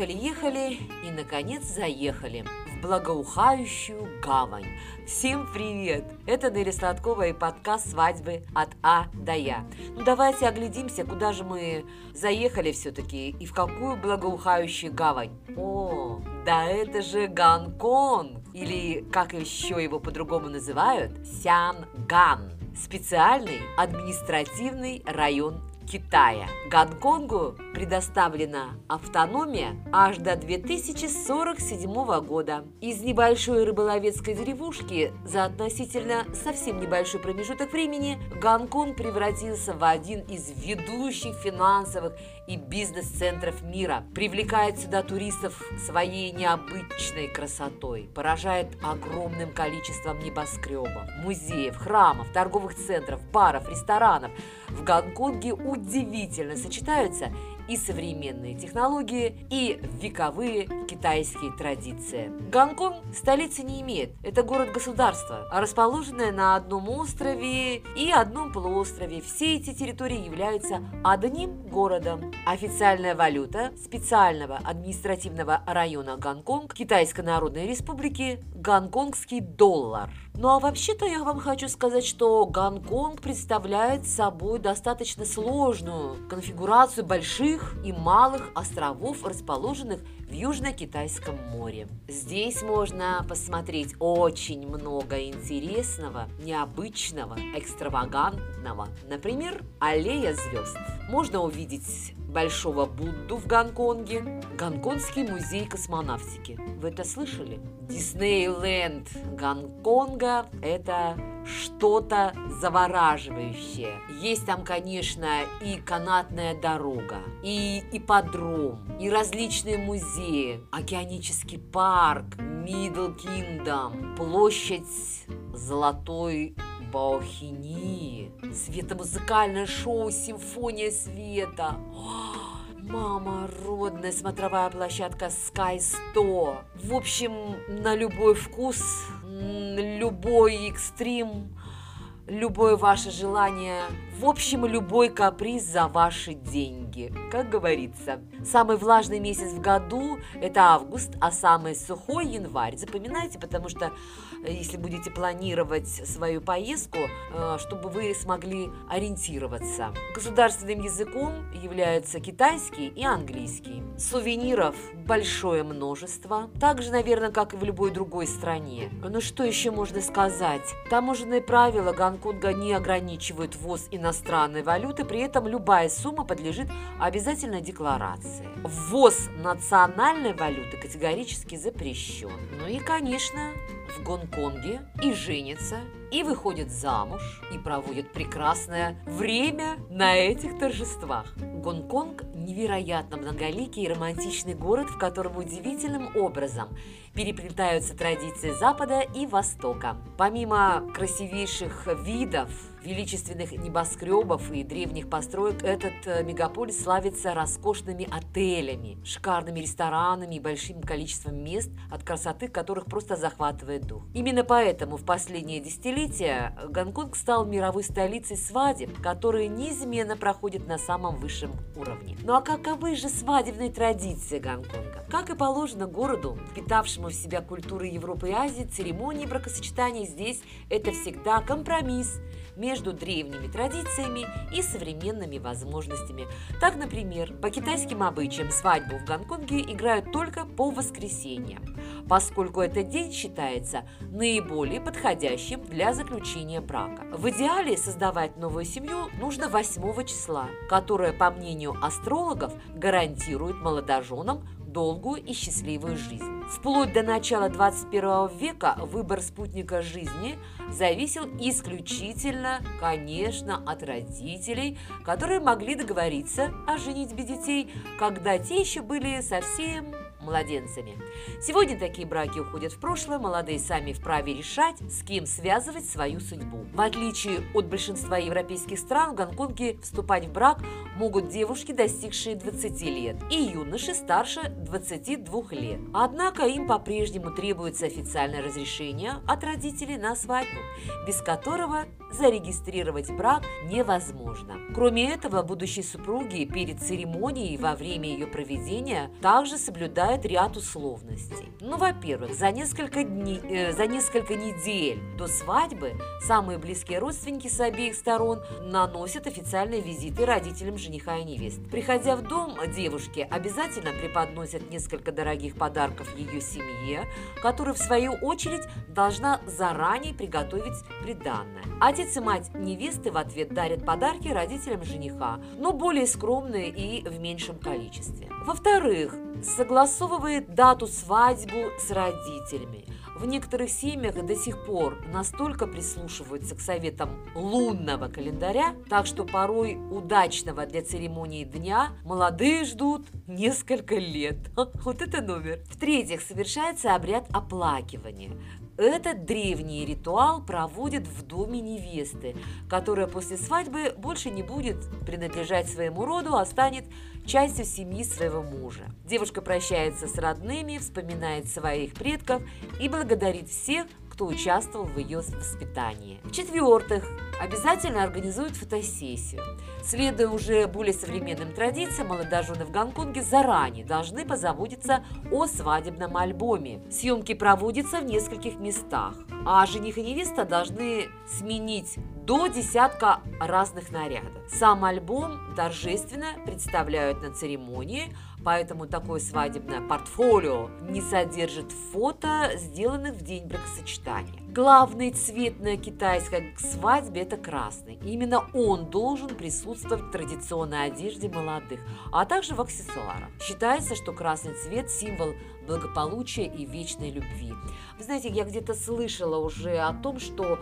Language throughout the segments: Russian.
Ехали-ехали и, наконец, заехали в благоухающую гавань. Всем привет! Это Нелли Сладкова и подкаст «Свадьбы от А до Я». Ну, давайте оглядимся, куда же мы заехали все-таки и в какую благоухающую гавань. О, да это же Гонконг! Или, как еще его по-другому называют, Сянган. Специальный административный район Китая. Гонконгу предоставлена автономия аж до 2047 года. Из небольшой рыболовецкой деревушки за относительно совсем небольшой промежуток времени Гонконг превратился в один из ведущих финансовых и бизнес-центров мира. Привлекает сюда туристов своей необычной красотой, поражает огромным количеством небоскребов, музеев, храмов, торговых центров, баров, ресторанов. В Гонконге удивительно сочетаются и современные технологии, и вековые китайские традиции. Гонконг столицы не имеет. Это город-государство, расположенное на одном острове и одном полуострове. Все эти территории являются одним городом. Официальная валюта специального административного района Гонконг Китайской Народной Республики – гонконгский доллар. Ну а вообще-то я вам хочу сказать, что Гонконг представляет собой достаточно сложную конфигурацию больших и малых островов, расположенных в Южно-Китайском море. Здесь можно посмотреть очень много интересного, необычного, экстравагантного. Например, аллея звезд. Можно увидеть Большого Будду в Гонконге, Гонконгский музей космонавтики. Вы это слышали? Диснейленд Гонконга – это что-то завораживающее. Есть там, конечно, и канатная дорога, и ипподром, и различные музеи, океанический парк, Мидл Киндом, площадь Золотой Баохини, светомузыкальное шоу «Симфония света». Мама родная, смотровая площадка Sky 100. В общем, на любой вкус, любой экстрим, любое ваше желание, в общем, любой каприз за ваши деньги, как говорится. Самый влажный месяц в году – это август, а самый сухой – январь. Запоминайте, потому что э, если будете планировать свою поездку, э, чтобы вы смогли ориентироваться. Государственным языком являются китайский и английский. Сувениров большое множество, так же, наверное, как и в любой другой стране. Но что еще можно сказать? Таможенные правила Гонконга не ограничивают ввоз иностранной валюты, при этом любая сумма подлежит обязательной декларации. Ввоз национальной валюты категорически запрещен. Ну и, конечно, в Гонконге и женятся, и выходят замуж, и проводят прекрасное время на этих торжествах. Гонконг – невероятно многоликий и романтичный город, в котором удивительным образом переплетаются традиции Запада и Востока. Помимо красивейших видов, величественных небоскребов и древних построек, этот э, мегаполис славится роскошными отелями, шикарными ресторанами и большим количеством мест, от красоты которых просто захватывает дух. Именно поэтому в последние десятилетия Гонконг стал мировой столицей свадеб, которые неизменно проходят на самом высшем уровне. Ну а каковы же свадебные традиции Гонконга? Как и положено городу, впитавшему в себя культуры Европы и Азии, церемонии бракосочетания здесь – это всегда компромисс между древними традициями и современными возможностями. Так, например, по китайским обычаям свадьбу в Гонконге играют только по воскресеньям, поскольку этот день считается наиболее подходящим для заключения брака. В идеале создавать новую семью нужно 8 числа, которое, по мнению астрологов, гарантирует молодоженам долгую и счастливую жизнь. Вплоть до начала 21 века выбор спутника жизни зависел исключительно, конечно, от родителей, которые могли договориться о женитьбе детей, когда те еще были совсем младенцами. Сегодня такие браки уходят в прошлое, молодые сами вправе решать, с кем связывать свою судьбу. В отличие от большинства европейских стран, в Гонконге вступать в брак могут девушки, достигшие 20 лет, и юноши старше 22 лет. Однако им по-прежнему требуется официальное разрешение от родителей на свадьбу, без которого зарегистрировать брак невозможно. Кроме этого, будущие супруги перед церемонией во время ее проведения также соблюдают ряд условностей. Ну, во-первых, за несколько дней, э, за несколько недель до свадьбы самые близкие родственники с обеих сторон наносят официальные визиты родителям жениха и невесты. Приходя в дом девушки, обязательно преподносят несколько дорогих подарков ее семье, которая в свою очередь должна заранее приготовить приданное. Отец и мать невесты в ответ дарят подарки родителям жениха, но более скромные и в меньшем количестве. Во-вторых, согласовывает дату свадьбу с родителями. В некоторых семьях до сих пор настолько прислушиваются к советам лунного календаря, так что порой удачного для церемонии дня молодые ждут несколько лет. Вот это номер. В-третьих, совершается обряд оплакивания. Этот древний ритуал проводят в доме невесты, которая после свадьбы больше не будет принадлежать своему роду, а станет частью семьи своего мужа. Девушка прощается с родными, вспоминает своих предков и благодарит всех, кто участвовал в ее воспитании. В-четвертых, обязательно организуют фотосессию. Следуя уже более современным традициям, молодожены в Гонконге заранее должны позаботиться о свадебном альбоме. Съемки проводятся в нескольких местах, а жених и невеста должны сменить до десятка разных нарядов. Сам альбом торжественно представляют на церемонии, поэтому такое свадебное портфолио не содержит фото, сделанных в день бракосочетания. Главный цвет на китайской свадьбе – это красный. Именно он должен присутствовать в традиционной одежде молодых, а также в аксессуарах. Считается, что красный цвет – символ благополучия и вечной любви. Вы знаете, я где-то слышала уже о том, что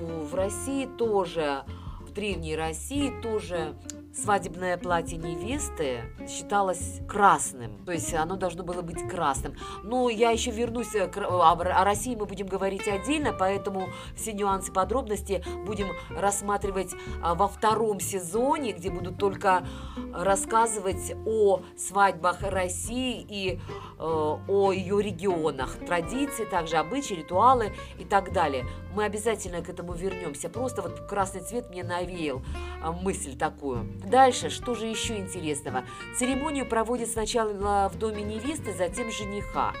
в России тоже в Древней России тоже свадебное платье невесты считалось красным, то есть оно должно было быть красным. Но я еще вернусь к о России мы будем говорить отдельно, поэтому все нюансы, подробности будем рассматривать а, во втором сезоне, где будут только рассказывать о свадьбах России и э, о ее регионах, традиции, также обычаи, ритуалы и так далее. Мы обязательно к этому вернемся. Просто вот красный цвет мне навеял а, мысль такую. Дальше, что же еще интересного? Церемонию проводят сначала в доме невесты, затем жениха.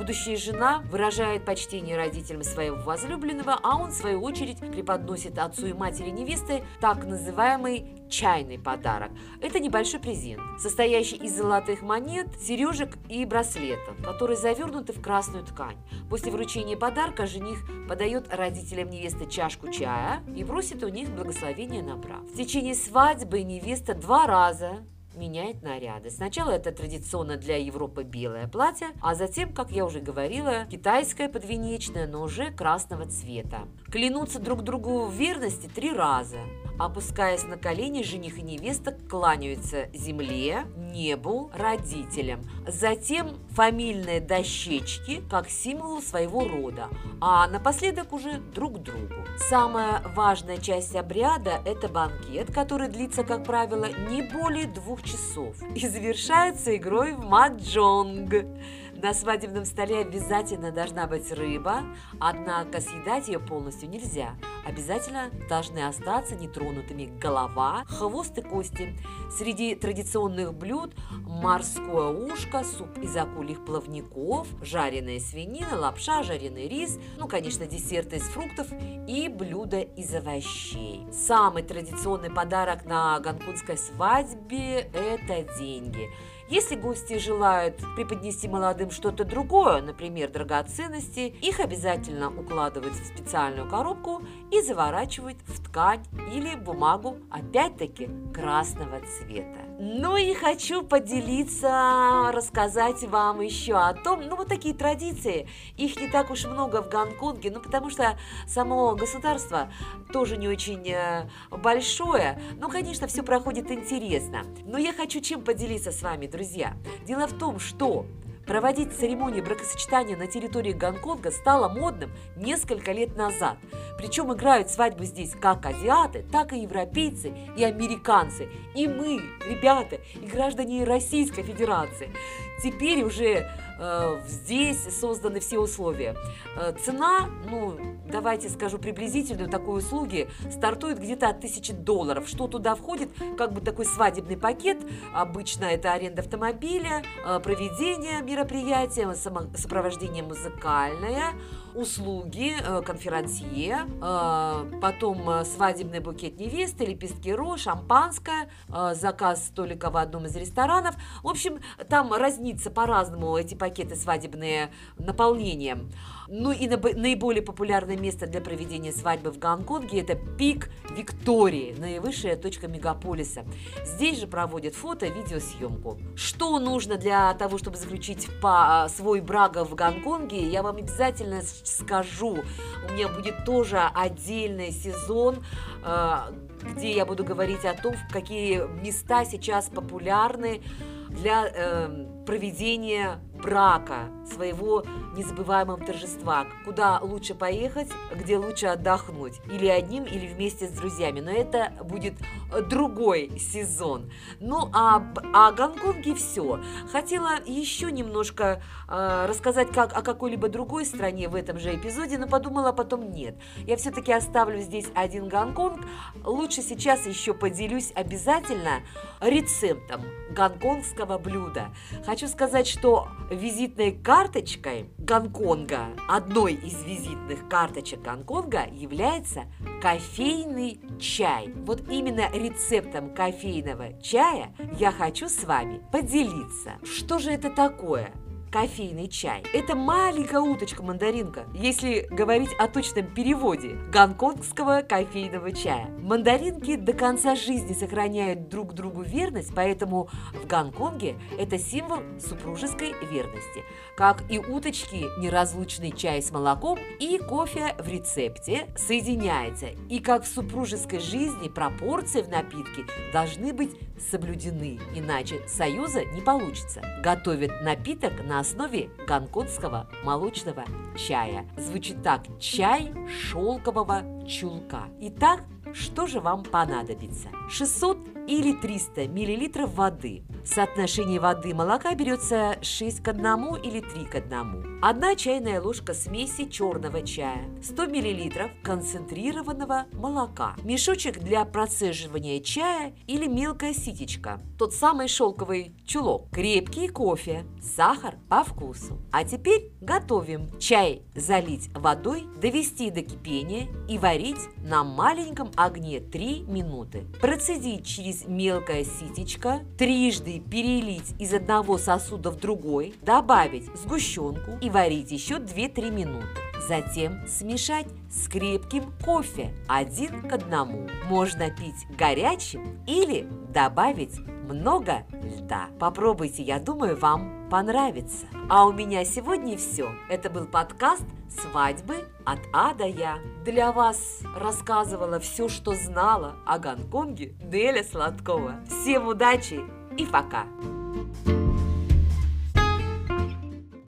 Будущая жена выражает почтение родителям своего возлюбленного, а он, в свою очередь, преподносит отцу и матери невесты так называемый чайный подарок. Это небольшой презент, состоящий из золотых монет, сережек и браслетов, которые завернуты в красную ткань. После вручения подарка жених подает родителям невесты чашку чая и просит у них благословения на брак. В течение свадьбы невеста два раза меняет наряды. Сначала это традиционно для Европы белое платье, а затем, как я уже говорила, китайское подвенечное, но уже красного цвета. Клянутся друг другу в верности три раза. Опускаясь на колени, жених и невеста кланяются земле, небу, родителям. Затем фамильные дощечки, как символ своего рода, а напоследок уже друг другу. Самая важная часть обряда – это банкет, который длится, как правило, не более двух часов и завершается игрой в маджонг. На свадебном столе обязательно должна быть рыба, однако съедать ее полностью нельзя. Обязательно должны остаться нетронутыми голова, хвост и кости. Среди традиционных блюд морское ушко, суп из акульих плавников, жареная свинина, лапша, жареный рис, ну, конечно, десерты из фруктов и блюда из овощей. Самый традиционный подарок на гонконгской свадьбе – это деньги – если гости желают преподнести молодым что-то другое, например, драгоценности, их обязательно укладывают в специальную коробку и заворачивают в ткань или бумагу, опять-таки, красного цвета. Ну и хочу поделиться, рассказать вам еще о том, ну вот такие традиции, их не так уж много в Гонконге, ну потому что само государство тоже не очень э, большое, но, конечно, все проходит интересно. Но я хочу чем поделиться с вами, друзья. Дело в том, что Проводить церемонии бракосочетания на территории Гонконга стало модным несколько лет назад. Причем играют свадьбы здесь как азиаты, так и европейцы и американцы. И мы, ребята, и граждане Российской Федерации. Теперь уже здесь созданы все условия. Э, цена, ну, давайте скажу приблизительную, такой услуги стартует где-то от 1000 долларов. Что туда входит? Как бы такой свадебный пакет. Обычно это аренда автомобиля, э, проведение мероприятия, сопровождение музыкальное, услуги, э, конферансье, э, потом э, свадебный букет невесты, лепестки роз, шампанское, заказ столика в одном из ресторанов. В общем, там разнится по-разному эти пакеты свадебные наполнением. Ну и наиболее популярное место для проведения свадьбы в Гонконге – это пик Виктории, наивысшая точка мегаполиса. Здесь же проводят фото видеосъемку. Что нужно для того, чтобы заключить по свой брак в Гонконге, я вам обязательно скажу. У меня будет тоже отдельный сезон, э, где я буду говорить о том, какие места сейчас популярны для э, проведения брака, своего незабываемого торжества, куда лучше поехать, где лучше отдохнуть, или одним, или вместе с друзьями. Но это будет другой сезон. Ну, а о Гонконге все. Хотела еще немножко э, рассказать как, о какой-либо другой стране в этом же эпизоде, но подумала потом нет. Я все-таки оставлю здесь один Гонконг. Лучше сейчас еще поделюсь обязательно рецептом гонконгского блюда. Хочу сказать, что визитной карточкой Гонконга, одной из визитных карточек Гонконга является кофейный чай. Вот именно рецептом кофейного чая я хочу с вами поделиться. Что же это такое? Кофейный чай. Это маленькая уточка-мандаринка, если говорить о точном переводе гонконгского кофейного чая. Мандаринки до конца жизни сохраняют друг другу верность, поэтому в Гонконге это символ супружеской верности. Как и уточки, неразлучный чай с молоком и кофе в рецепте соединяется. И как в супружеской жизни пропорции в напитке должны быть соблюдены, иначе союза не получится. Готовят напиток на основе гонконгского молочного чая. Звучит так – чай шелкового чулка. Итак, что же вам понадобится? 600 или 300 мл воды. Соотношение воды молока берется 6 к 1 или 3 к 1. Одна чайная ложка смеси черного чая, 100 мл концентрированного молока, мешочек для процеживания чая или мелкая ситечка, тот самый шелковый чулок, крепкий кофе, сахар по вкусу. А теперь готовим. Чай залить водой, довести до кипения и варить на маленьком огне 3 минуты. Процедить через мелкое ситечко, трижды перелить из одного сосуда в другой, добавить сгущенку варить еще 2-3 минуты. Затем смешать с крепким кофе один к одному. Можно пить горячим или добавить много льда. Попробуйте, я думаю, вам понравится. А у меня сегодня все. Это был подкаст «Свадьбы от А до Я». Для вас рассказывала все, что знала о Гонконге Неля Сладкова. Всем удачи и пока! thank you